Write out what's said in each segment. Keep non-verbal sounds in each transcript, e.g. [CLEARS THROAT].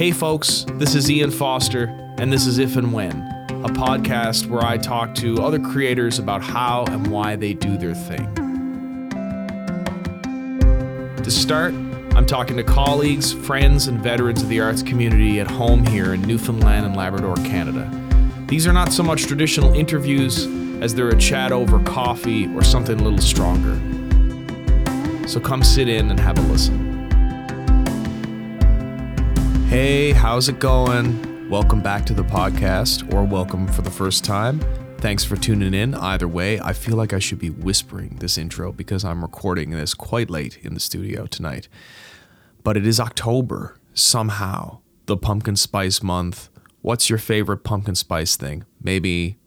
Hey, folks, this is Ian Foster, and this is If and When, a podcast where I talk to other creators about how and why they do their thing. To start, I'm talking to colleagues, friends, and veterans of the arts community at home here in Newfoundland and Labrador, Canada. These are not so much traditional interviews as they're a chat over coffee or something a little stronger. So come sit in and have a listen. Hey, how's it going? Welcome back to the podcast, or welcome for the first time. Thanks for tuning in. Either way, I feel like I should be whispering this intro because I'm recording this quite late in the studio tonight. But it is October, somehow, the pumpkin spice month. What's your favorite pumpkin spice thing? Maybe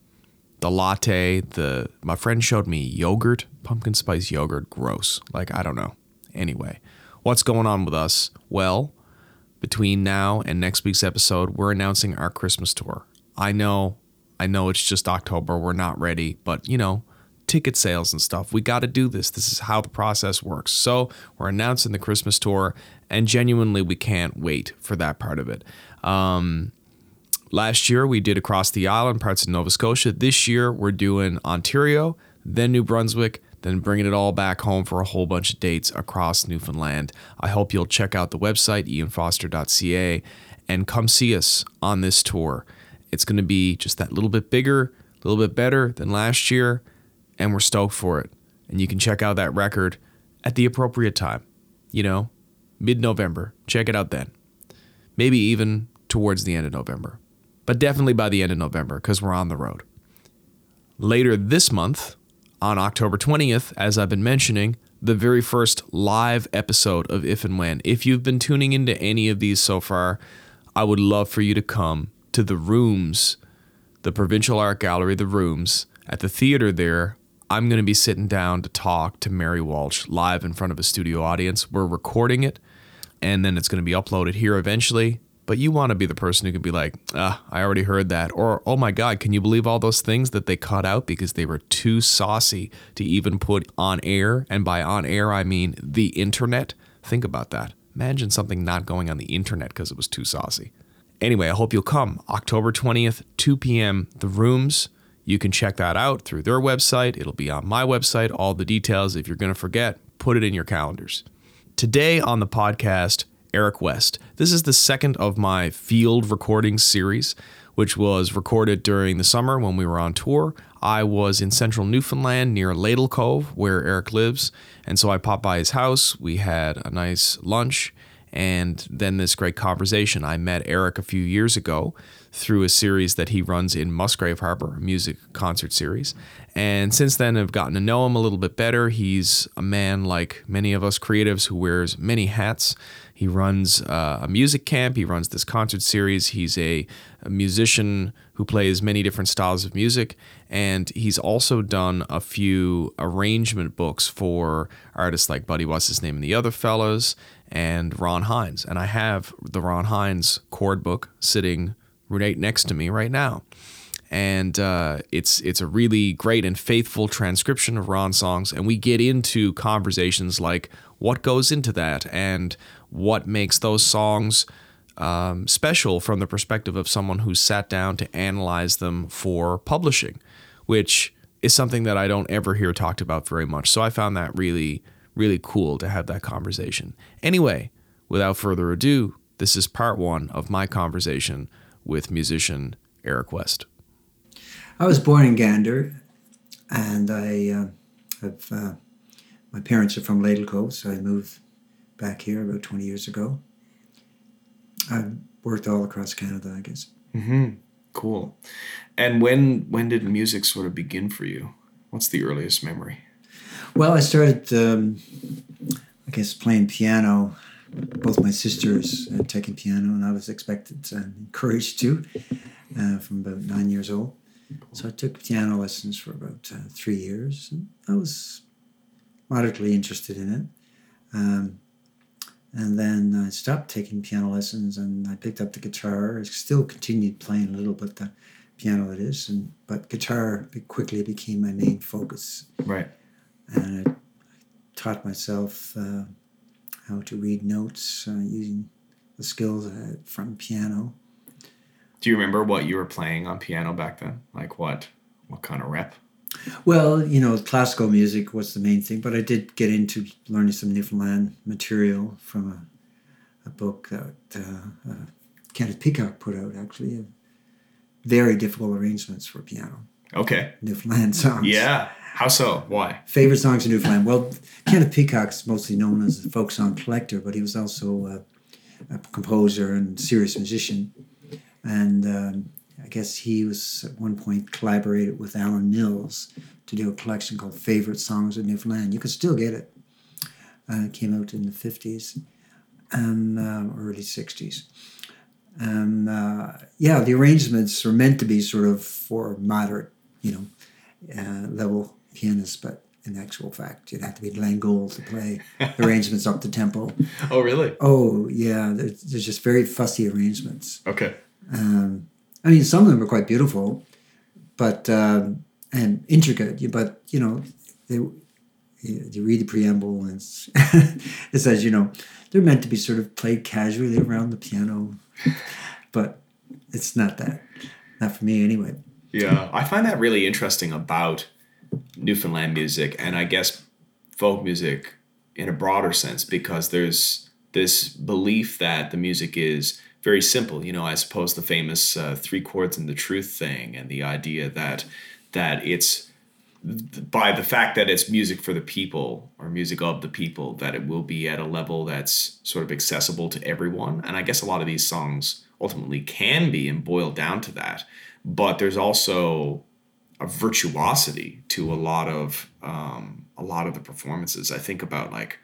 the latte, the my friend showed me yogurt, pumpkin spice yogurt, gross. Like I don't know. Anyway, what's going on with us? Well, between now and next week's episode, we're announcing our Christmas tour. I know, I know it's just October, we're not ready, but you know, ticket sales and stuff. We got to do this. This is how the process works. So, we're announcing the Christmas tour, and genuinely, we can't wait for that part of it. Um, last year, we did across the island, parts of Nova Scotia. This year, we're doing Ontario, then New Brunswick, then bringing it all back home for a whole bunch of dates across Newfoundland. I hope you'll check out the website, ianfoster.ca, and come see us on this tour. It's going to be just that little bit bigger, a little bit better than last year, and we're stoked for it. And you can check out that record at the appropriate time, you know, mid November. Check it out then. Maybe even towards the end of November, but definitely by the end of November because we're on the road. Later this month, on October 20th, as I've been mentioning, the very first live episode of If and When. If you've been tuning into any of these so far, I would love for you to come to the rooms, the Provincial Art Gallery, the rooms at the theater there. I'm going to be sitting down to talk to Mary Walsh live in front of a studio audience. We're recording it, and then it's going to be uploaded here eventually but you want to be the person who can be like, ah, I already heard that. Or, oh my God, can you believe all those things that they cut out because they were too saucy to even put on air? And by on air, I mean the internet. Think about that. Imagine something not going on the internet because it was too saucy. Anyway, I hope you'll come. October 20th, 2 p.m., the rooms. You can check that out through their website. It'll be on my website. All the details. If you're going to forget, put it in your calendars. Today on the podcast, Eric West. This is the second of my field recording series, which was recorded during the summer when we were on tour. I was in central Newfoundland near Ladle Cove, where Eric lives, and so I popped by his house. We had a nice lunch and then this great conversation. I met Eric a few years ago through a series that he runs in Musgrave Harbor, a music concert series. And since then, I've gotten to know him a little bit better. He's a man like many of us creatives who wears many hats. He runs uh, a music camp. He runs this concert series. He's a, a, musician who plays many different styles of music. And he's also done a few arrangement books for artists like Buddy What's His Name and the Other Fellows and Ron Hynes. And I have the Ron Hynes chord book sitting right next to me right now. And uh, it's it's a really great and faithful transcription of Ron songs, and we get into conversations like what goes into that and what makes those songs um, special from the perspective of someone who sat down to analyze them for publishing, which is something that I don't ever hear talked about very much. So I found that really, really cool to have that conversation. Anyway, without further ado, this is part one of my conversation with musician Eric West. I was born in Gander, and I uh, have uh, my parents are from Ladle Cove, so I moved back here about 20 years ago. I've worked all across Canada, I guess. Mm-hmm. Cool. And when when did music sort of begin for you? What's the earliest memory? Well, I started, um, I guess, playing piano. Both my sisters had taken piano, and I was expected and encouraged to uh, from about nine years old. So I took piano lessons for about uh, three years, and I was moderately interested in it. Um, and then I stopped taking piano lessons and I picked up the guitar. I still continued playing a little bit the piano it is, and but guitar quickly became my main focus. Right. And I taught myself uh, how to read notes uh, using the skills from piano. Do you remember what you were playing on piano back then? Like what? What kind of rep? Well, you know, classical music was the main thing, but I did get into learning some Newfoundland material from a, a book that uh, uh, Kenneth Peacock put out, actually. Very difficult arrangements for piano. Okay. Newfoundland songs. Yeah. How so? Why? Favorite songs in Newfoundland? Well, Kenneth Peacock's mostly known as a folk song collector, but he was also a, a composer and serious musician. And um, I guess he was at one point collaborated with Alan Mills to do a collection called Favorite Songs of Newfoundland. You can still get it. Uh, it came out in the 50s and uh, early 60s. And uh, yeah, the arrangements are meant to be sort of for moderate, you know, uh, level pianists, but in actual fact, you'd have to be Glenn Gould to play [LAUGHS] arrangements up the tempo. Oh, really? Oh, yeah. There's, there's just very fussy arrangements. Okay. Um, I mean, some of them are quite beautiful, but um, and intricate. But you know, they, you, read the preamble, and [LAUGHS] it says, you know, they're meant to be sort of played casually around the piano, but it's not that. Not for me, anyway. Yeah, I find that really interesting about Newfoundland music, and I guess folk music in a broader sense, because there's this belief that the music is very simple. You know, I suppose the famous uh, three chords and the truth thing, and the idea that that it's by the fact that it's music for the people or music of the people that it will be at a level that's sort of accessible to everyone. And I guess a lot of these songs ultimately can be and boil down to that. But there's also a virtuosity to a lot of um, a lot of the performances. I think about like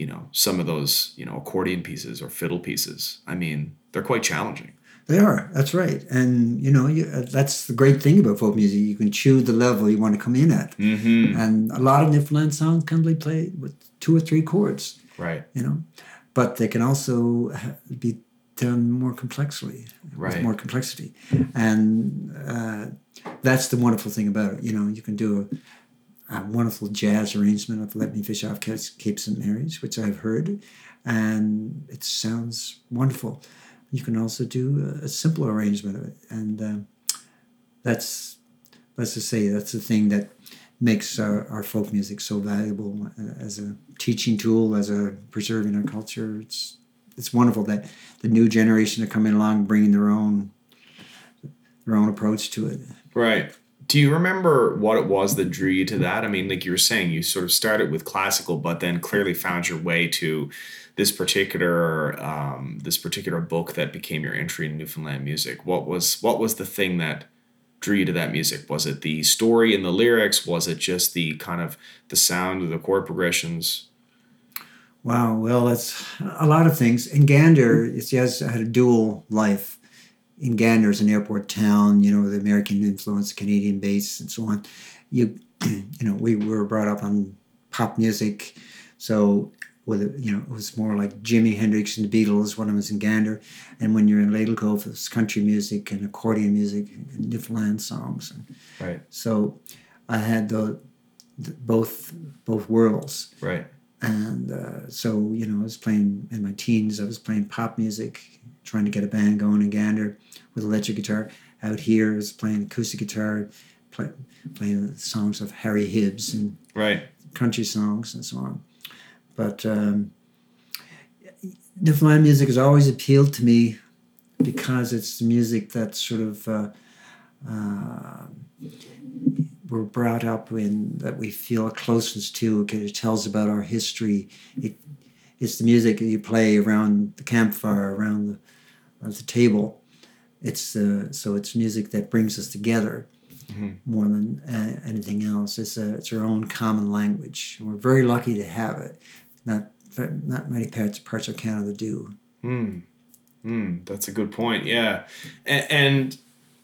you know some of those you know accordion pieces or fiddle pieces. I mean they're quite challenging. They are. That's right. And you know you, uh, that's the great thing about folk music. You can choose the level you want to come in at. Mm-hmm. and a lot of newfoundland songs can be played with two or three chords right. you know but they can also be done more complexly right. more complexity. And uh, that's the wonderful thing about it. You know you can do a a wonderful jazz arrangement of Let Me Fish Off Cape St. Mary's, which I've heard, and it sounds wonderful. You can also do a, a simple arrangement of it, and uh, that's let's just say that's the thing that makes our, our folk music so valuable uh, as a teaching tool, as a preserving our culture. It's it's wonderful that the new generation are coming along, bringing their own their own approach to it. Right do you remember what it was that drew you to that? I mean, like you were saying, you sort of started with classical, but then clearly found your way to this particular um, this particular book that became your entry in Newfoundland music. What was what was the thing that drew you to that music? Was it the story and the lyrics? Was it just the kind of the sound of the chord progressions? Wow, well, it's a lot of things. In Gander, has had a dual life in Gander is an airport town, you know, the American influence, Canadian base, and so on. You, [CLEARS THROAT] you know, we were brought up on pop music, so with you know, it was more like Jimi Hendrix and the Beatles when I was in Gander, and when you're in Ladle Cove, it's country music and accordion music and Newfoundland songs. And right. So, I had the, the both both worlds. Right. And uh, so, you know, I was playing in my teens. I was playing pop music, trying to get a band going in Gander with electric guitar. Out here, I was playing acoustic guitar, play, playing songs of Harry Hibbs and right country songs and so on. But um, Newfoundland music has always appealed to me because it's the music that sort of uh, uh, we're brought up in that we feel a closeness to. It tells about our history. It, it's the music that you play around the campfire, around the, the table it's uh, so it's music that brings us together mm-hmm. more than uh, anything else. It's a, it's our own common language. we're very lucky to have it. Not not many parts parts of Canada do. Hmm. Hmm. That's a good point. Yeah, and, and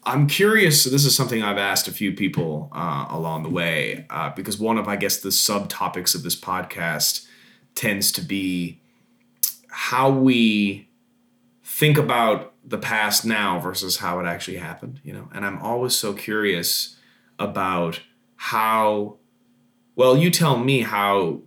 I'm curious. So this is something I've asked a few people uh, along the way uh, because one of I guess the subtopics of this podcast tends to be how we think about the past now versus how it actually happened, you know. And I'm always so curious about how well, you tell me how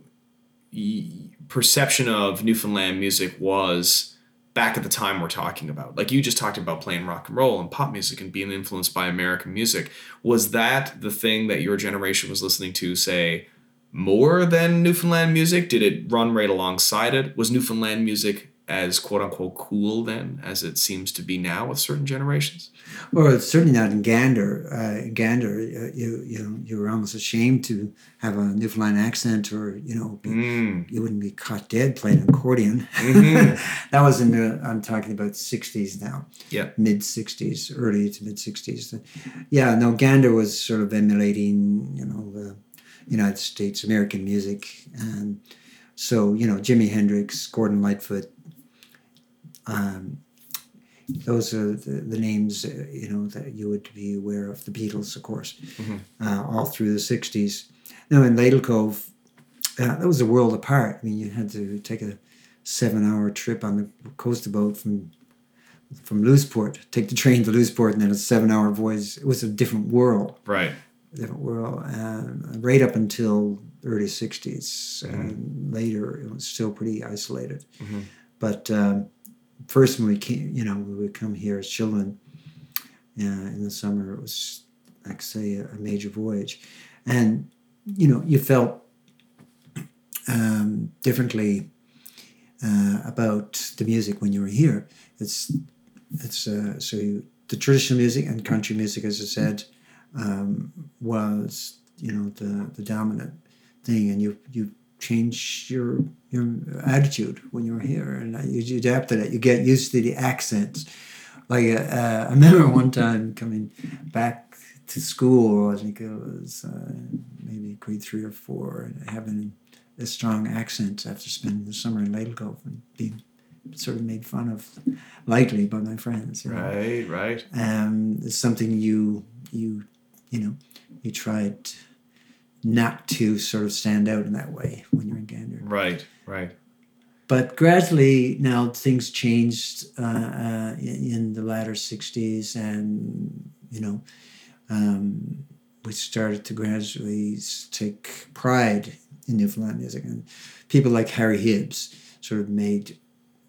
y- perception of Newfoundland music was back at the time we're talking about. Like you just talked about playing rock and roll and pop music and being influenced by American music. Was that the thing that your generation was listening to, say, more than Newfoundland music? Did it run right alongside it? Was Newfoundland music as quote unquote cool then as it seems to be now with certain generations? Well, it's certainly not in Gander. Uh, in Gander, uh, you you know you were almost ashamed to have a Newfoundland accent, or you know Mm. you wouldn't be caught dead playing an accordion. Mhm. [LAUGHS] that was in the I'm talking about '60s now. Yeah. mid '60s, early to mid '60s. Yeah, no, Gander was sort of emulating you know the United States American music, and so you know Jimi Hendrix, Gordon Lightfoot. Um, those are the, the names uh, you know that you would be aware of. The Beatles, of course, Mhm. uh, all through the '60s. Now in Ladle Cove, uh, that was a world apart. I mean, you had to take a seven-hour trip on the coastal boat from from Lewisport, take the train to Lewisport, and then a seven-hour voyage. It was a different world, Right. different world, and right up until early '60s. And later, it was still pretty isolated. Mhm. But um, first, when we came, you know, we would come here as children uh, in the summer. It was, like say, a, a major voyage, and you know, you felt um, differently uh, about the music when you were here. It's it's uh, so you, the traditional music and country music, as I said, um, was you know the the dominant thing, and you you change your your attitude when you're here, and you, adapt to that. You get used to the accents. Like uh, I remember [LAUGHS] one time coming back to school. I think it was uh, maybe grade three or four, and having a strong accent after spending the summer in Ladle and being sort of made fun of lightly by my friends. you know. Right, right. Um, it's something you you you know you tried not to sort of stand out in that way when you're in Gander. Right, right. But gradually now things changed uh, uh, in, the latter '60s, and you know um, we started to gradually take pride in Newfoundland music, and people like Harry Hibbs sort of made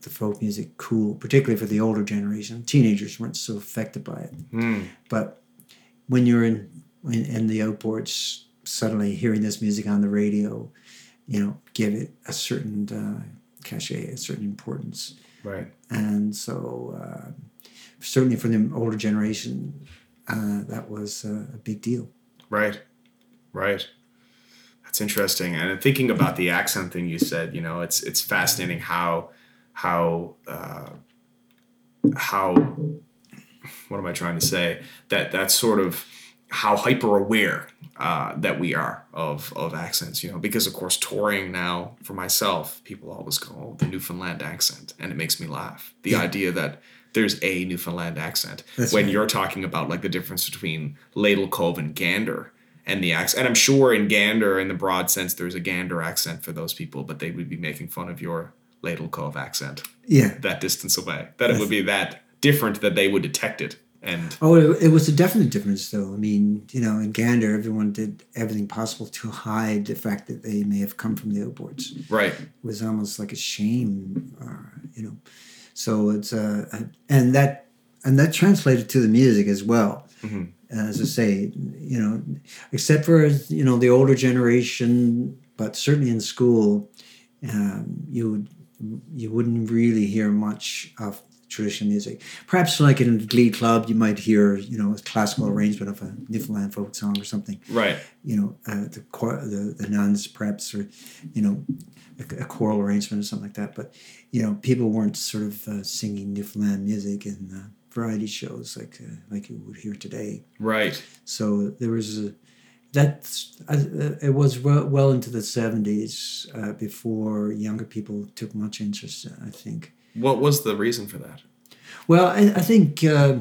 the folk music cool, particularly for the older generation. Teenagers weren't so affected by it. Hmm. But when you're in in, in the outports, suddenly hearing this music on the radio, you know, give it a certain uh, cachet, a certain importance, Right. and so uh, certainly for the older generation, uh, that was uh, a big deal. Right. Right. That's interesting. And thinking about the accent thing you said, you know, it's it's fascinating how how uh, how what am I trying to say? That that sort of how hyper aware uh, that we are of of accents, you know, because of course touring now for myself, people always go oh, the Newfoundland accent, and it makes me laugh. The Yeah. idea that there's a Newfoundland accent That's when right. you're talking about like the difference between Ladle Cove and Gander and the accent. And I'm sure in Gander, in the broad sense, there's a Gander accent for those people, but they would be making fun of your Ladle Cove accent Yeah. that distance away. That it would be that different that they would detect it. And Oh, it, it was a definite difference, though. I mean, you know, in Gander, everyone did everything possible to hide the fact that they may have come from the outports. right, It was almost like a shame, uh, you know. So it's uh, and that and that translated to the music as well. Mhm. As I say, you know, except for you know the older generation, but certainly in school, um, you would you wouldn't really hear much of traditional music. Perhaps like in a glee club, you might hear you know a classical arrangement of a Newfoundland folk song or something right, you know, uh, the, chor- the the nuns perhaps, or you know, a, a choral arrangement or something like that. But you know, people weren't sort of uh, singing Newfoundland music in uh, variety shows like uh, like you would hear today. right. So there was a that's uh, it was well, well into the seventies uh, before younger people took much interest. I think. What was the reason for that? Well, I, I think uh,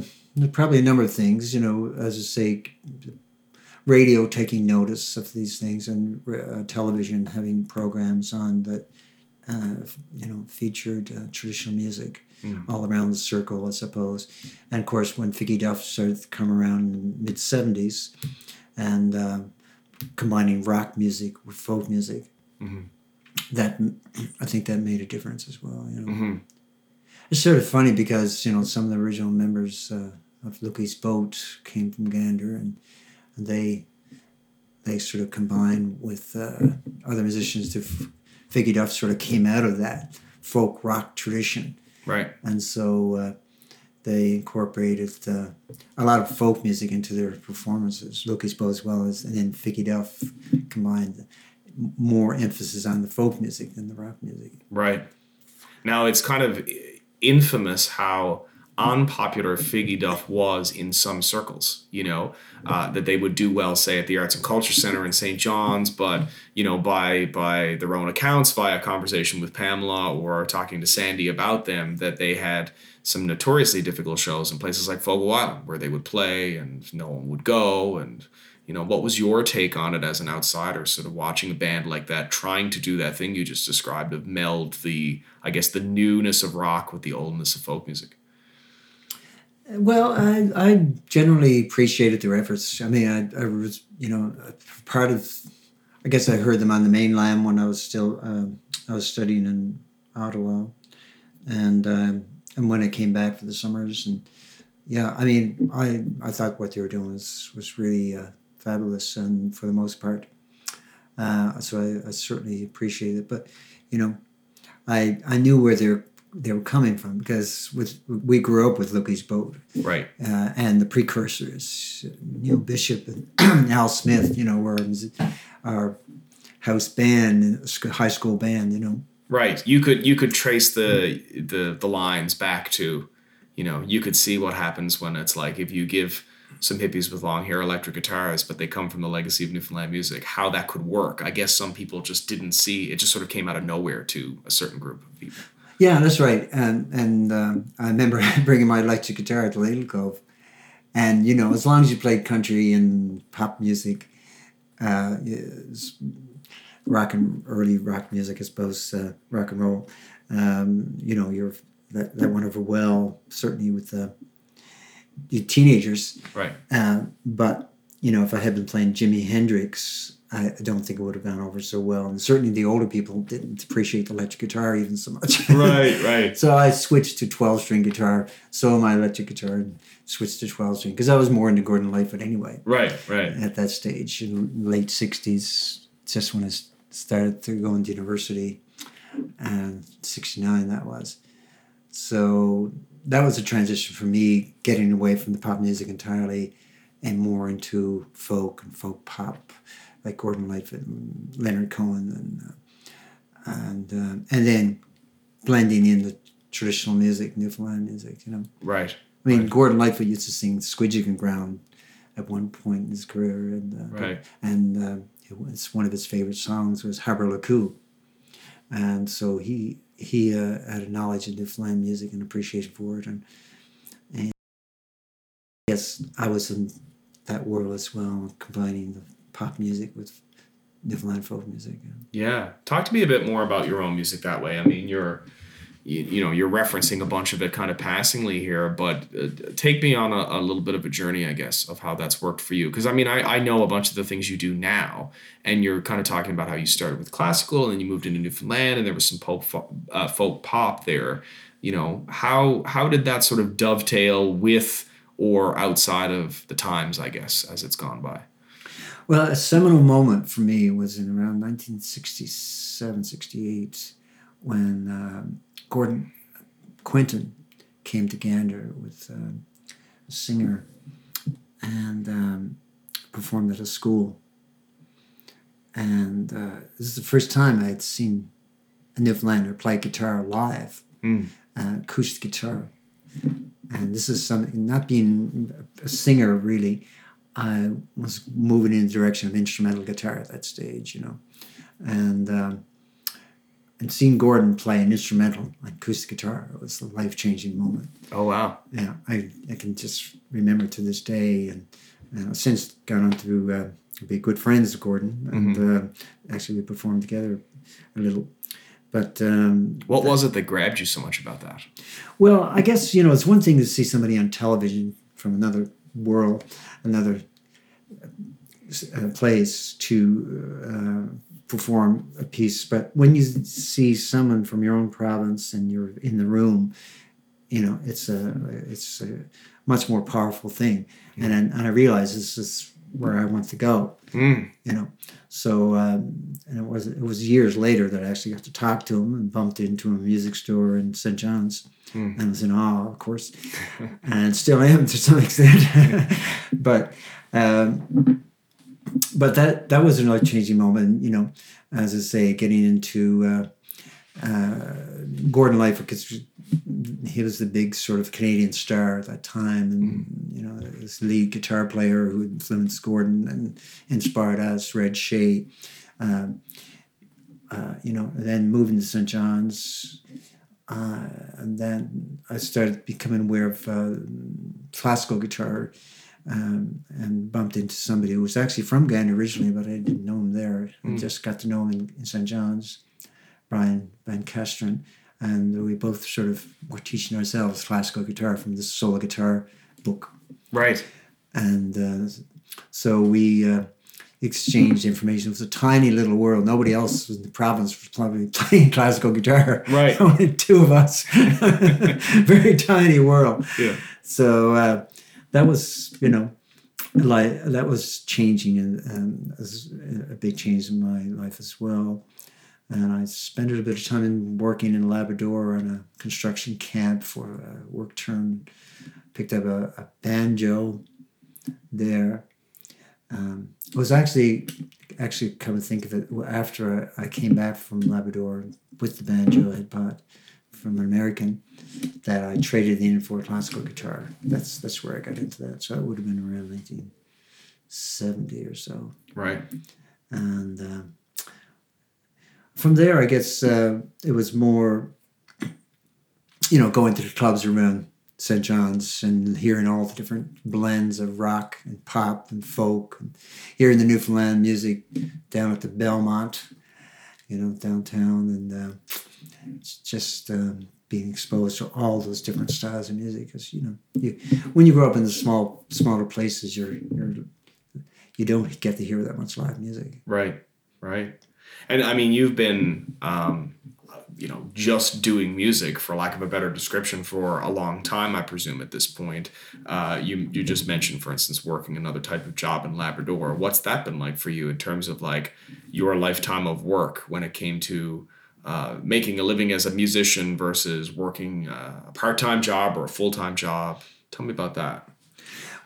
probably a number of things. You know, as I say, radio taking notice of these things and uh, television having programs on that, uh, you know, featured uh, traditional music Mm. all around the circle, I suppose. And of course, when Figgy Duff started to come around in the mid 70s and uh, combining rock music with folk music, Mhm. that I think that made a difference as well. You know. Mhm. It's sort of funny because you know some of the original members uh, of Lukey's Boat came from Gander, and, and they they sort of combined with uh, other musicians to f- Figgy Duff sort of came out of that folk rock tradition, Right. and so uh, they incorporated uh, a lot of folk music into their performances. Lukey's Boat as well as, and then Figgy Duff combined more emphasis on the folk music than the rock music. Right. Now it's kind of infamous how unpopular Figgy Duff was in some circles, you know, uh, that they would do well, say, at the Arts and Culture Center in St. John's, but, you know, by by their own accounts, via conversation with Pamela or talking to Sandy about them, that they had some notoriously difficult shows in places like Fogo Island where they would play and no one would go and you know what was your take on it as an outsider sort of watching a band like that trying to do that thing you just described of meld the i guess the newness of rock with the oldness of folk music Well, I, I generally appreciated their efforts. I mean, I, I was, you know, part of, I guess I heard them on the mainland when I was still, um, I was studying in Ottawa. And, um, and when I came back for the summers and yeah, I mean, I, I thought what they were doing was, was really uh, fabulous and for the most part. Uh, so I, I certainly appreciate it. But, you know, I, I knew where they're, they were coming from because with, we grew up with Lukey's Boat right uh, and the precursors, Neil Bishop and [CLEARS THROAT] Al Smith, you know, were our house band, high school band, you know. right you could you could trace the the the lines back to you know you could see what happens when it's like if you give some hippies with long hair electric guitars but they come from the legacy of newfoundland music how that could work i guess some people just didn't see it just sort of came out of nowhere to a certain group of people Yeah, that's right. And and um, I remember [LAUGHS] bringing my electric guitar to Ladle Cove, and you know, as long as you played country and pop music, uh, rock and early rock music, I suppose, uh, rock and roll. Um, you know, you're that, that went over well, certainly with the, the teenagers. right Uh, but you know, if I had been playing Jimi Hendrix, I don't think it would have gone over so well. And certainly the older people didn't appreciate the electric guitar even so much. [LAUGHS] right right. so I switched to 12 string guitar, sold my electric guitar, and switched to 12 string because I was more into Gordon Lightfoot anyway right right at that stage in late 60s, just when I started to go into university, and 69 that was. So that was a transition for me, getting away from the pop music entirely and more into folk and folk pop, like Gordon Lightfoot and Leonard Cohen, and uh, and uh, and then blending in the traditional music, Newfoundland music. You know, right I mean, Right. Gordon Lightfoot used to sing Squid-Jiggin' Ground at one point in his career, and uh, Right. and uh, it was one of his favorite songs was Harbour Le Cou, and so he he uh, had a knowledge of Newfoundland music and appreciation for it, and and yes, I was in that world as well, combining the pop music with Newfoundland folk music. Yeah, talk to me a bit more about your own music that way. I mean, you're, you, you know, you're referencing a bunch of it kind of passingly here, but uh, take me on a, a little bit of a journey, I guess, of how that's worked for you. Because I mean, I, I know a bunch of the things you do now, and you're kind of talking about how you started with classical and then you moved into Newfoundland, and there was some folk, uh, folk pop there. You know, how how did that sort of dovetail with or outside of the times, I guess, as it's gone by? Well, a seminal moment for me was in around 1967, 68, when um, Gordon Quinton came to Gander with um a singer and um, performed at a school. And uh, this is the first time I had seen a Newfoundlander play guitar live, Mm. uh, acoustic guitar. And this is something, not being a singer really, I was moving in the direction of instrumental guitar at that stage, you know, and um, and seeing Gordon play an instrumental on acoustic guitar it was a life changing moment. Oh wow! Yeah, I, I can just remember to this day, and, and I've since gone on to uh, be good friends with Gordon, and uh, actually we performed together a little. But um, What was it that grabbed you so much about that? well, I guess you know it's one thing to see somebody on television from another world, another uh, place to uh, perform a piece, but when you see someone from your own province and you're in the room, you know, it's a it's a much more powerful thing. And then, and I realized this is where I want to go. Mm. You know, so um, and it was it was years later that I actually got to talk to him and bumped into a music store in St. John's. Mm. And was in awe, of course, [LAUGHS] and still am to some extent. [LAUGHS] but um, but that that was another changing moment. You know, as I say, getting into uh, uh, Gordon Lightfoot because he was the big sort of Canadian star at that time, and you know, his lead guitar player who influenced Gordon and inspired us, Red Shea. Um, uh, you know, then moving to St. John's, uh, and then I started becoming aware of uh, classical guitar um, and bumped into somebody who was actually from Gander originally, but I didn't know him there. I Mm. just got to know him in, in St. John's, Brian Van Castron. And we both sort of were teaching ourselves classical guitar from the solo guitar book. Right. And uh, so we uh, exchanged information. It was a tiny little world. Nobody else in the province was probably [LAUGHS] playing classical guitar. Right. [LAUGHS] Only two of us. [LAUGHS] Very tiny world. Yeah. So uh, that was, you know, like that was changing and, as a big change in my life as well. And I spent a bit of time in working in Labrador on a construction camp for a work term. Picked up a, a banjo there. Um, it was actually, actually, come to think of it, after I, I came back from Labrador with the banjo I had bought from an American, that I traded in for a classical guitar. That's that's where I got into that. So it would have been around 1970 or so. Right. And uh, from there, I guess uh, it was more, you know, going to the clubs around St. John's and hearing all the different blends of rock and pop and folk, and hearing the Newfoundland music down at the Belmont, you know, downtown, and uh, just um, being exposed to all those different styles of music. Because you know, you, when you grow up in the small, smaller places, you're you're you don't get to hear that much live music. Right. Right. And I mean, you've been, um, you know, just doing music, for lack of a better description, for a long time, I presume, at this point. Uh, you, you just mentioned, for instance, working another type of job in Labrador. What's that been like for you in terms of like your lifetime of work when it came to uh, making a living as a musician versus working uh, a part time job or a full time job? Tell me about that.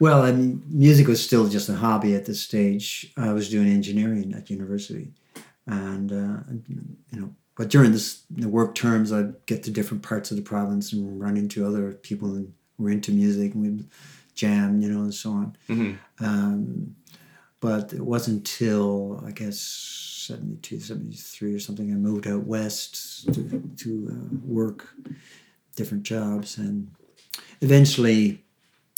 Well, mean, music was still just a hobby at this stage. I was doing engineering at university, and uh, you know, but during this the work terms, I'd get to different parts of the province and run into other people who were into music, and we'd jam, you know, and so on. Mm-hmm. Um, but it wasn't until I guess 72, 73 or something I moved out west to, to uh, work different jobs, and eventually.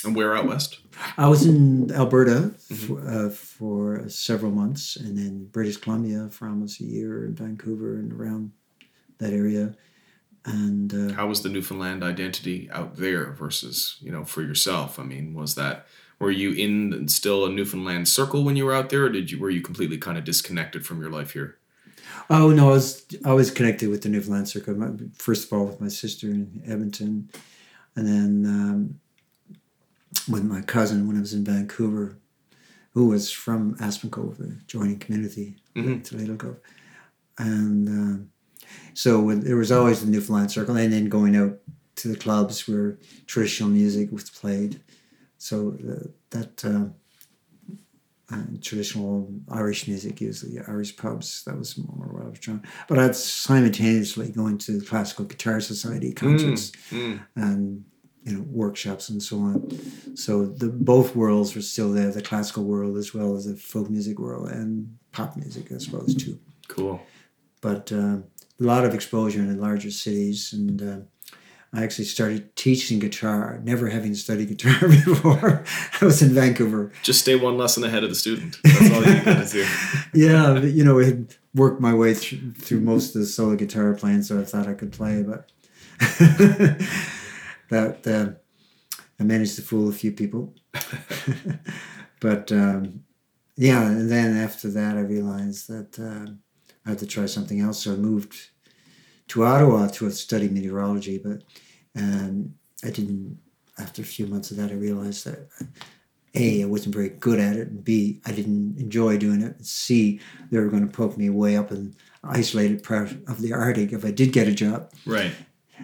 And where out west? I was in Alberta for, uh, for several months, and then British Columbia for almost a year, and Vancouver and around that area. And uh, How was the Newfoundland identity out there versus, you know, for yourself? I mean, was that were you in still a Newfoundland circle when you were out there, or did you were you completely kind of disconnected from your life here? oh no, I was I was connected with the Newfoundland Circle. First of all, with my sister in Edmonton, and then um, with my cousin when I was in Vancouver, who was from Aspen Cove, the joining community Mhm. to Ladle Cove, and. Um, so when- there was always the Newfoundland Circle, and then going out to the clubs where traditional music was played. So uh, that uh, uh, traditional Irish music, usually Irish pubs, that was more what I was trying. But I'd simultaneously going to the classical guitar society concerts Mm. and you know workshops and so on. So the both worlds were still there: the classical world as well as the folk music world and pop music as well as too Cool. but uh, a lot of exposure in the larger cities. And uh, I actually started teaching guitar, never having studied guitar [LAUGHS] before. I was in Vancouver. Just stay one lesson ahead of the student. That's all you got to do. [LAUGHS] Yeah, but, you know, I had worked my way through, through most of the solo guitar playing, so I thought I could play, but [LAUGHS] that uh, I managed to fool a few people. [LAUGHS] but um, yeah, and then after that, I realized that uh, I had to try something else. So I moved to Ottawa to study meteorology, but um, I didn't. After a few months of that, I realized that a I wasn't very good at it, and b I didn't enjoy doing it. And c they were going to poke me way up in isolated part of the Arctic if I did get a job Right.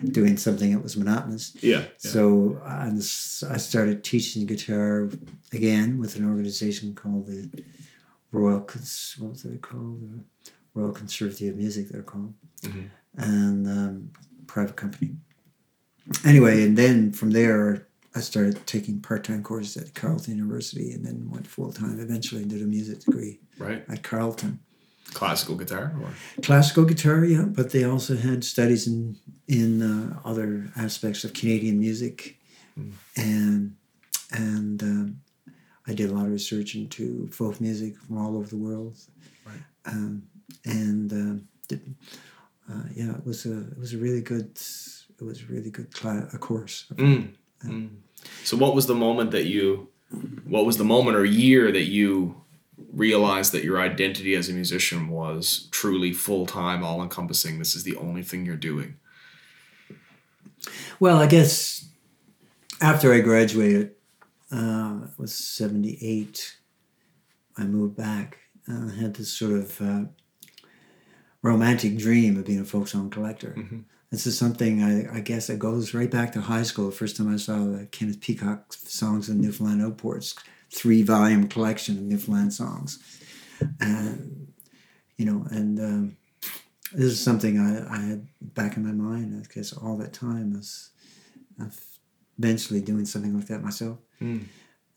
Doing something that was monotonous. Yeah. So I I started teaching guitar again with an organization called the Royal Cons- what was it called? The Royal Conservatory of Music they're called, Mhm. and um, private company. Anyway, and then from there I started taking part-time courses at Carleton University, and then went full-time eventually and did a music degree Right. at Carleton Classical guitar or classical guitar, yeah, but they also had studies in in uh, other aspects of Canadian music, Mm. and and um, I did a lot of research into folk music from all over the world, Right. um, and um, did, uh, yeah, it was a it was a really good it was a really good cla- a course. Mm. Mm. So what was the moment that you what was the moment or year that you realized that your identity as a musician was truly full-time all encompassing this is the only thing you're doing Well, I guess after I graduated, uh, it was 78, I moved back. Uh, I had this sort of uh, romantic dream of being a folk song collector. Mhm. This is something I, I guess it goes right back to high school. The first time I saw the Kenneth Peacock songs in Newfoundland Outports, three volume collection of Newfoundland songs. And, you know, and um, this is something I, I had back in my mind, I guess, all that time was eventually doing something like that myself. Mm.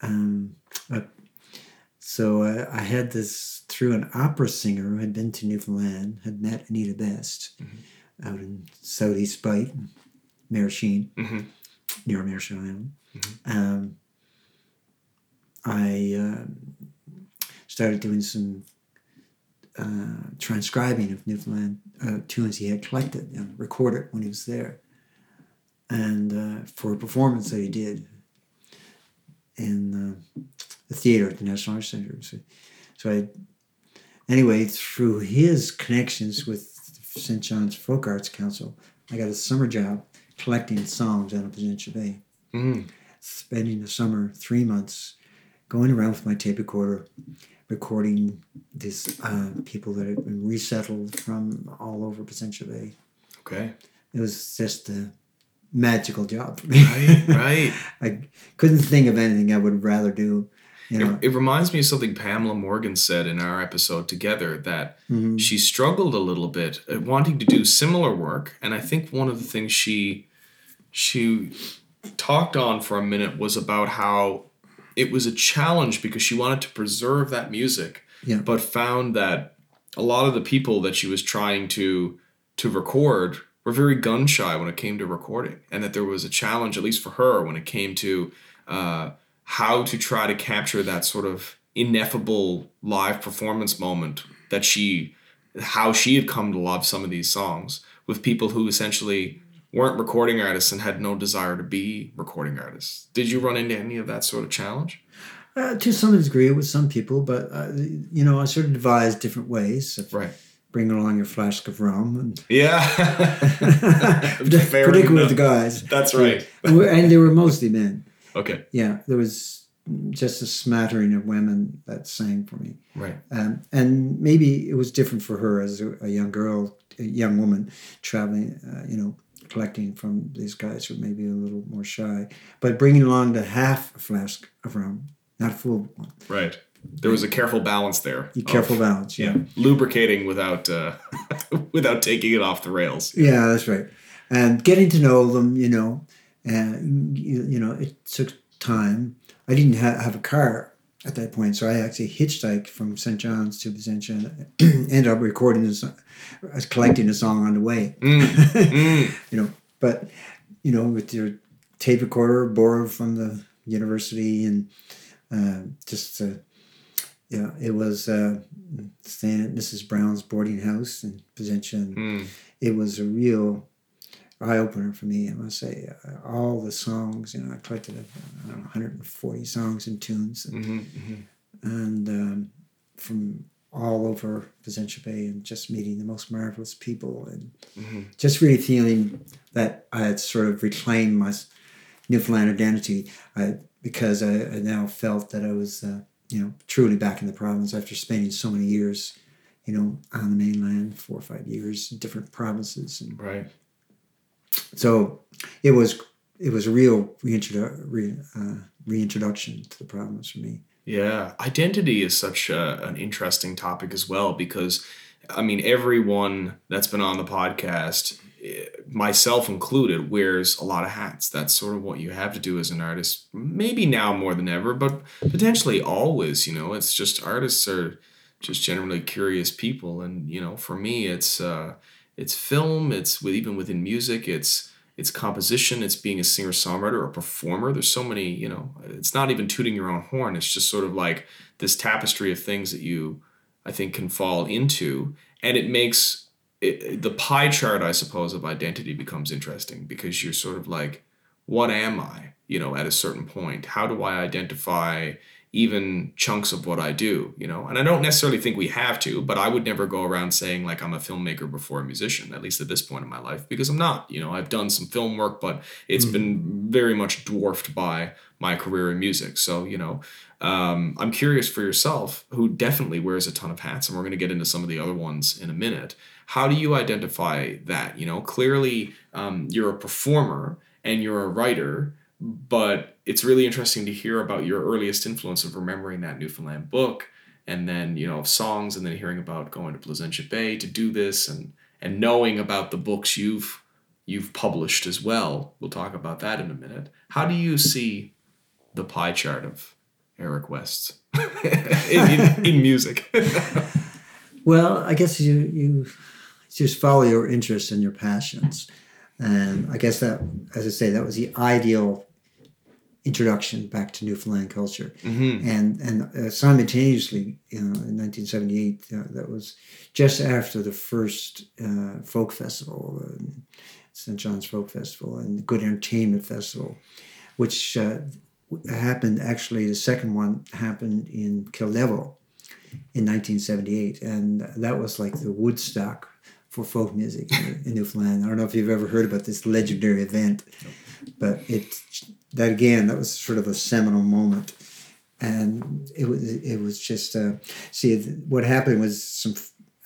Um, but, so I, I had this through an opera singer who had been to Newfoundland, had met Anita Best out in Southeast Bight, Merasheen, Mhm. near Merasheen Island. Um, I um started doing some uh, transcribing of Newfoundland uh, tunes he had collected and recorded when he was there, and uh, for a performance that he did in uh, the theater at the National Arts Center. So, so I, anyway, through his connections with St. John's Folk Arts Council, I got a summer job collecting songs out of Placentia Bay Mm. spending the summer, three months, going around with my tape recorder, recording these uh, people that had been resettled from all over Placentia Bay. okay It was just a magical job for me. right right [LAUGHS] I couldn't think of anything I would rather do. You know, it, it reminds me of something pamela morgan said in our episode together that Mhm. she struggled a little bit wanting to do similar work and i think one of the things she she talked on for a minute was about how it was a challenge because she wanted to preserve that music Yeah. but found that a lot of the people that she was trying to to record were very gun shy when it came to recording and that there was a challenge at least for her when it came to uh, how to try to capture that sort of ineffable live performance moment that she how she had come to love some of these songs with people who essentially weren't recording artists and had no desire to be recording artists. Did you run into any of that sort of challenge? uh, to some degree with some people, but uh, you know, I sort of devised different ways of Right. bringing along your flask of rum and Yeah. [LAUGHS] [LAUGHS] Particularly with enough. the guys. That's right. [LAUGHS] and they were mostly men. Okay. Yeah, there was just a smattering of women that sang for me. Right. Um, and maybe it was different for her as a, a young girl, a young woman traveling, uh, you know, collecting from these guys who may be a little more shy. But bringing along the half flask of rum, not a full one. Right. There was a careful balance there. Of- careful balance. Yeah. Yeah. Lubricating without uh, [LAUGHS] without taking it off the rails. Yeah, that's right. And getting to know them, you know, and you, you know, it took time. I didn't ha- have a car at that point, so I actually hitchhiked from St. John's to Placentia and ended up recording this, uh, collecting a song on the way. Mm. Mm. [LAUGHS] you know, but you know, with your tape recorder borrowed from the university and uh, just uh, yeah, it was uh, staying at Mrs. Brown's boarding house in Placentia. And Mm. it was a real eye opener for me. I must say, uh, all the songs. You know, I collected I don't know, 140 songs and tunes, and, Mhm, mhm. and um, from all over Placentia Bay, and just meeting the most marvelous people, and Mhm. just really feeling that I had sort of reclaimed my, Newfoundland identity I, because I, I, now felt that I was, uh, you know, truly back in the province after spending so many years, you know, on the mainland, four or five years in different provinces. And right. So it was it was a real reintrodu- re, uh, reintroduction to the problems for me. Yeah, identity is such a, an interesting topic as well because, I mean, everyone that's been on the podcast, eh, myself included, wears a lot of hats. That's sort of what you have to do as an artist. Maybe now more than ever, but potentially always. You know, it's just artists are just generally curious people, and you know, for me, it's uh, it's film. It's with even within music. It's it's composition, it's being a singer songwriter or a performer. There's so many, you know, it's not even tooting your own horn. It's just sort of like this tapestry of things that you, I think, can fall into. And it makes it, the pie chart, I suppose, of identity becomes interesting because you're sort of like, what am I, you know, at a certain point? How do I identify even chunks of what I do, you know. And I don't necessarily think we have to, but I would never go around saying like I'm a filmmaker before a musician, at least at this point in my life, because I'm not. You know, I've done some film work, but it's mm been very much dwarfed by my career in music. So, you know, um, I'm curious for yourself, who definitely wears a ton of hats, and we're going to get into some of the other ones in a minute. How do you identify that? You know, clearly um, you're a performer and you're a writer but it's really interesting to hear about your earliest influence of remembering that Newfoundland book and then you know of songs and then hearing about going to Placentia Bay to do this and and knowing about the books you've you've published as well. We'll talk about that in a minute. How do you see the pie chart of Eric West [LAUGHS] in, in, in music? [LAUGHS] well, I guess you you just follow your interests and your passions. And I guess that, as I say, that was the ideal introduction back to Newfoundland culture. Mm-hmm. And and uh, simultaneously, you know, in 1978, uh, that was just after the first uh, folk festival, uh, St. John's Folk Festival, and the Good Entertainment Festival, which uh, happened actually, the second one happened in Kildevil in 1978. And that was like the Woodstock for folk music in, Newfoundland. I don't know if you've ever heard about this legendary event, but it that again, that was sort of a seminal moment. And it was it was just uh, see what happened was some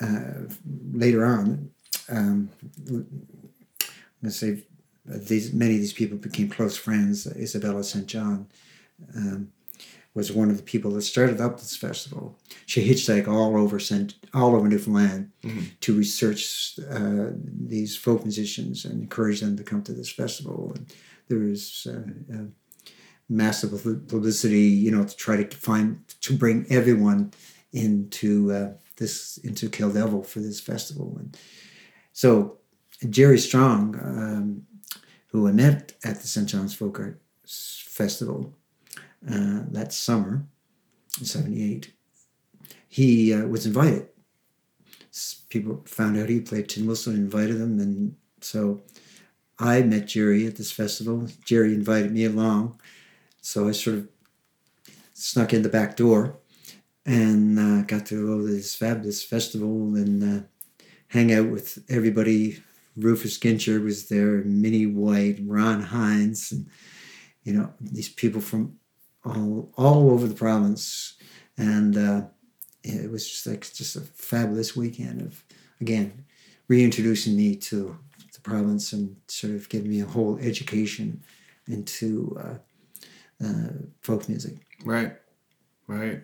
uh, later on. Um, let's say these many of these people became close friends. Isabella St. John um, was one of the people that started up this festival. She hitchhiked all over Saint, all over Newfoundland mm-hmm. to research uh, these folk musicians and encourage them to come to this festival. And, there was uh, uh, massive publicity, you know, to try to find to bring everyone into uh, this into Kildevil for this festival, and so Jerry Strong, um, who I met at the St. John's Folk Art Festival uh, that summer, in '78, he uh, was invited. People found out he played tin whistle and invited him, and so I met Jerry at this festival. Jerry invited me along, so I sort of snuck in the back door and uh, got to go to this fabulous festival and uh, hang out with everybody. Rufus Guinchard was there, Minnie White, Ron Hynes, and you know these people from all all over the province, and uh, it was just like just a fabulous weekend of again reintroducing me to province and sort of gave me a whole education into uh, uh, folk music. Right, right.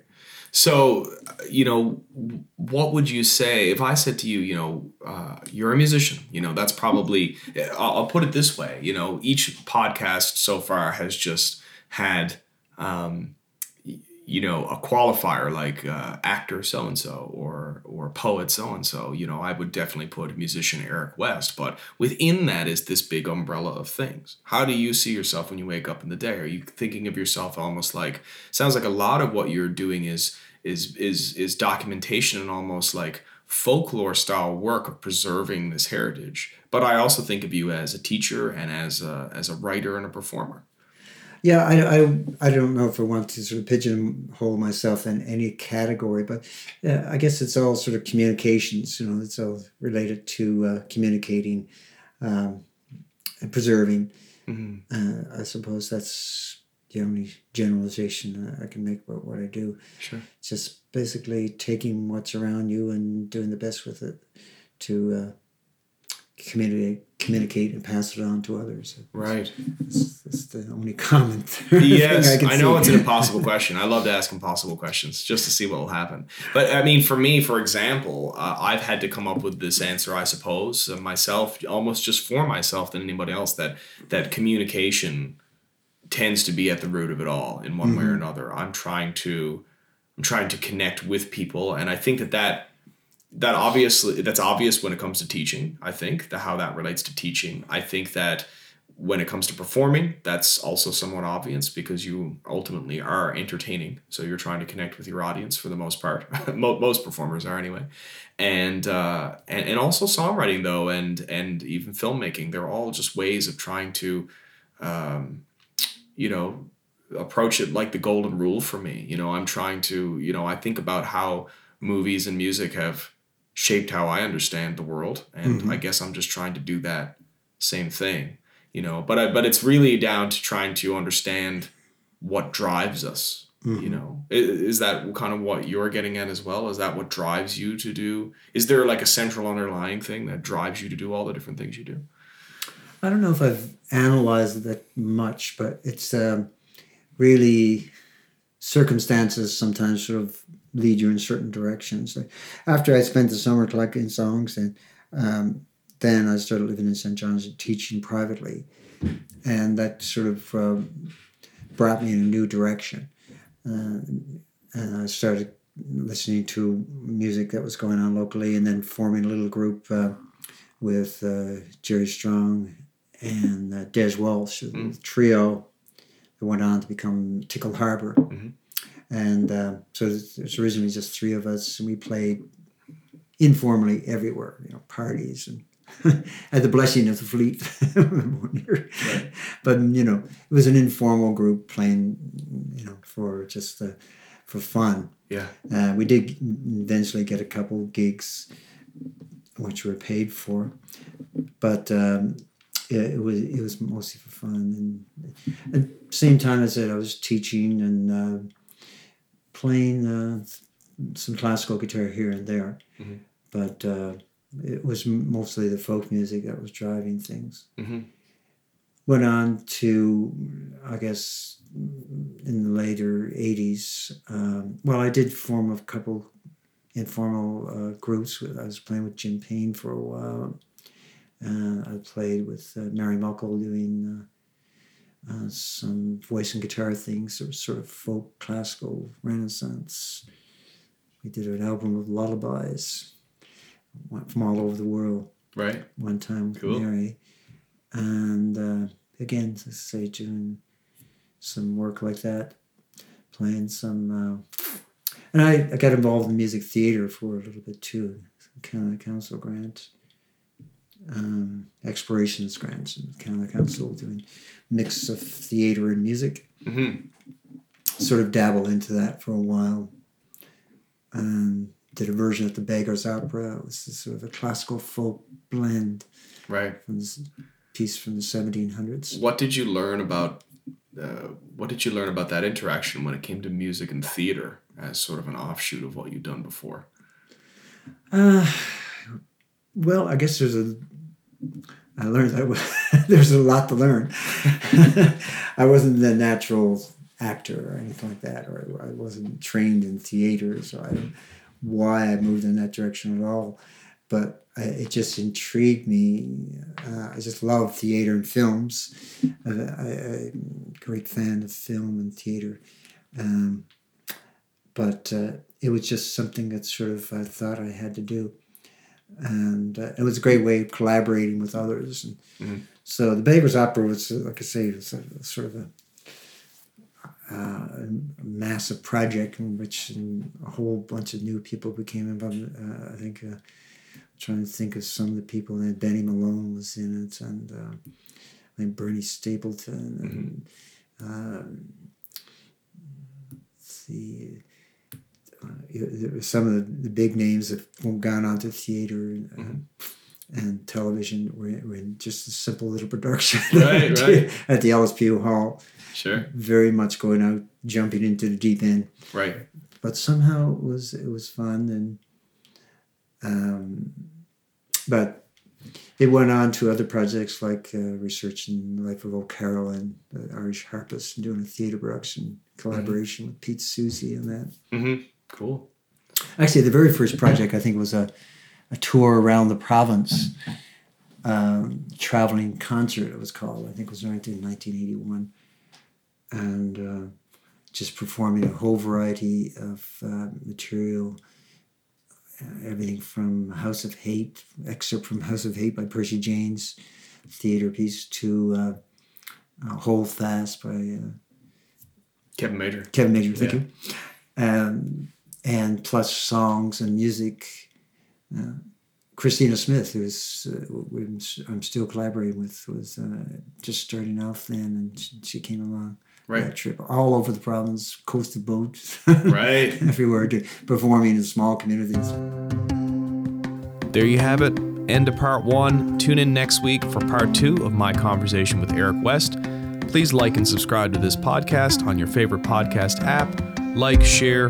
So, you know, what would you say if I said to you, you know, uh, you're a musician? You know, that's probably, I'll, I'll, put it this way, you know, each podcast so far has just had um, you know a qualifier like uh, actor so and so or or poet so and so you know i would definitely put musician eric west but within that is this big umbrella of things. How do you see yourself when you wake up in the day? Are you thinking of yourself almost like sounds like a lot of what you're doing is is is is documentation and almost like folklore style work of preserving this heritage. But i also think of you as a teacher and as a as a writer and a performer yeah, I, I, I don't know if I want to sort of pigeonhole myself in any category, but uh, I guess it's all sort of communications. You know, it's all related to uh, communicating um, and preserving Mm-hmm. Uh, I suppose that's the only generalization I can make about what I do. Sure. Just basically taking what's around you and doing the best with it to uh, communicate, communicate and pass it on to others. Right. It's, it's the only comment. [LAUGHS] yes, I, I know it's an impossible question. I love to ask impossible questions just to see what will happen. But I mean, for me, for example, uh, I've had to come up with this answer, I suppose, uh, myself, almost just for myself than anybody else. That that communication tends to be at the root of it all in one mm-hmm. way or mm-hmm. another. I'm trying to I'm trying to connect with people, and I think that that that obviously that's obvious when it comes to teaching i think the how that relates to teaching. I think that when it comes to performing that's also somewhat obvious because you ultimately are entertaining. So you're trying to connect with your audience for the most part. [LAUGHS] Most performers are anyway. And, uh, and and also songwriting though and and even filmmaking. They're all just ways of trying to um, you know approach it like the golden rule for me. You know i'm trying to you know i think about how movies and music have shaped how I understand the world, and mm-hmm. I guess I'm just trying to do that same thing, you know. But I, but it's really down to trying to understand what drives us. Mm-hmm. You know, is, is that kind of what you're getting at as well? Is that what drives you to do? Is there like a central underlying thing that drives you to do all the different things you do? I don't know if I've analyzed that much, but it's um, really circumstances sometimes sort of lead you in certain directions. After I spent the summer collecting songs, and um, then I started living in St. John's and teaching privately, and that sort of um, brought me in a new direction. Uh, and I started listening to music that was going on locally, and then forming a little group uh, with uh, Jerry Strong and uh, Des Walsh, mm. trio that went on to become Tickle Harbour. And uh, so there's originally just three of us, and we played informally everywhere, you know, parties and [LAUGHS] at the blessing of the fleet right. [LAUGHS] But you know, it was an informal group playing, you know, for just uh, for fun. Yeah. Uh, we did eventually get a couple gigs, which were paid for, but um, it, it, was it was mostly for fun. And at the same time, I said I was teaching and uh, playing uh, some classical guitar here and there, mm-hmm. but uh, it was mostly the folk music that was driving things. Mm-hmm. Went on to, I guess, in the later 80s. Um, well, I did form a couple informal uh, groups. With, I was playing with Jim Payne for a while. Uh, I played with uh, Mary Muckle doing uh, some voice and guitar things. Sort of folk, classical, Renaissance. We did an album of lullabies from all over the world. Right. One time with cool. Mary. And uh, again, say, doing some work like that, playing some. Uh, and I, I got involved in music theater for a little bit too, kind of council grant um, explorations grants and Canada Council doing mix of theater and music. Mm-hmm. Sort of dabble into that for a while. Um, did a version at the Beggars Opera. It was sort of a classical folk blend. Right. From this piece from the 1700s. What did you learn about? Uh, what did you learn about that interaction when it came to music and theater as sort of an offshoot of what you'd done before? Uh, well, I guess there's a I learned [LAUGHS] there's a lot to learn. [LAUGHS] I wasn't the natural actor or anything like that, or I wasn't trained in theater, so I don't know why I moved in that direction at all. But I, it just intrigued me. Uh, I just love theater and films. I, am a great fan of film and theater. Um, but uh, it was just something that sort of I thought I had to do and uh, it was a great way of collaborating with others. And mm-hmm. so the Beggars Opera was, like I say, was a, sort of a, uh, a, massive project in which a whole bunch of new people became involved. Uh, I think uh, trying to think of some of the people. And Benny Malone was in it, and uh, I think Bernie Stapleton, and mm-hmm. Um, the uh, some of the, the, big names have gone on to theater. Uh, mm-hmm. and television were, were in just a simple little production [LAUGHS] Right, [LAUGHS] right. at the LSPU Hall. Sure. Very much going out, jumping into the deep end. Right. But somehow it was it was fun and um, but it went on to other projects like uh, researching the life of O'Carolan the Irish harpist, and doing a theatre production collaboration with Pete Susie and that. Mm-hmm. Cool. Actually, the very first project I think was a, a tour around the province, um, traveling concert. It was called. I think it was around in 1981, and uh, just performing a whole variety of uh, material. Uh, everything from House of Hate, excerpt from House of Hate by Percy Janes, theater piece, to uh, uh, Hold Fast by uh, Kevin Major. Kevin Major, thank Yeah. you. Um, and plus songs and music. Uh, Christina Smith, who's uh, I'm still collaborating with, was uh, just starting off then, and she, she came along Right. that trip all over the province, coast to boat, Right. [LAUGHS] everywhere, to, performing in small communities. There you have it. End of part one. Tune in next week for part two of my conversation with Eric West. Please like and subscribe to this podcast on your favorite podcast app. Like, share,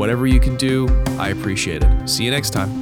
whatever you can do. I appreciate it. See you next time.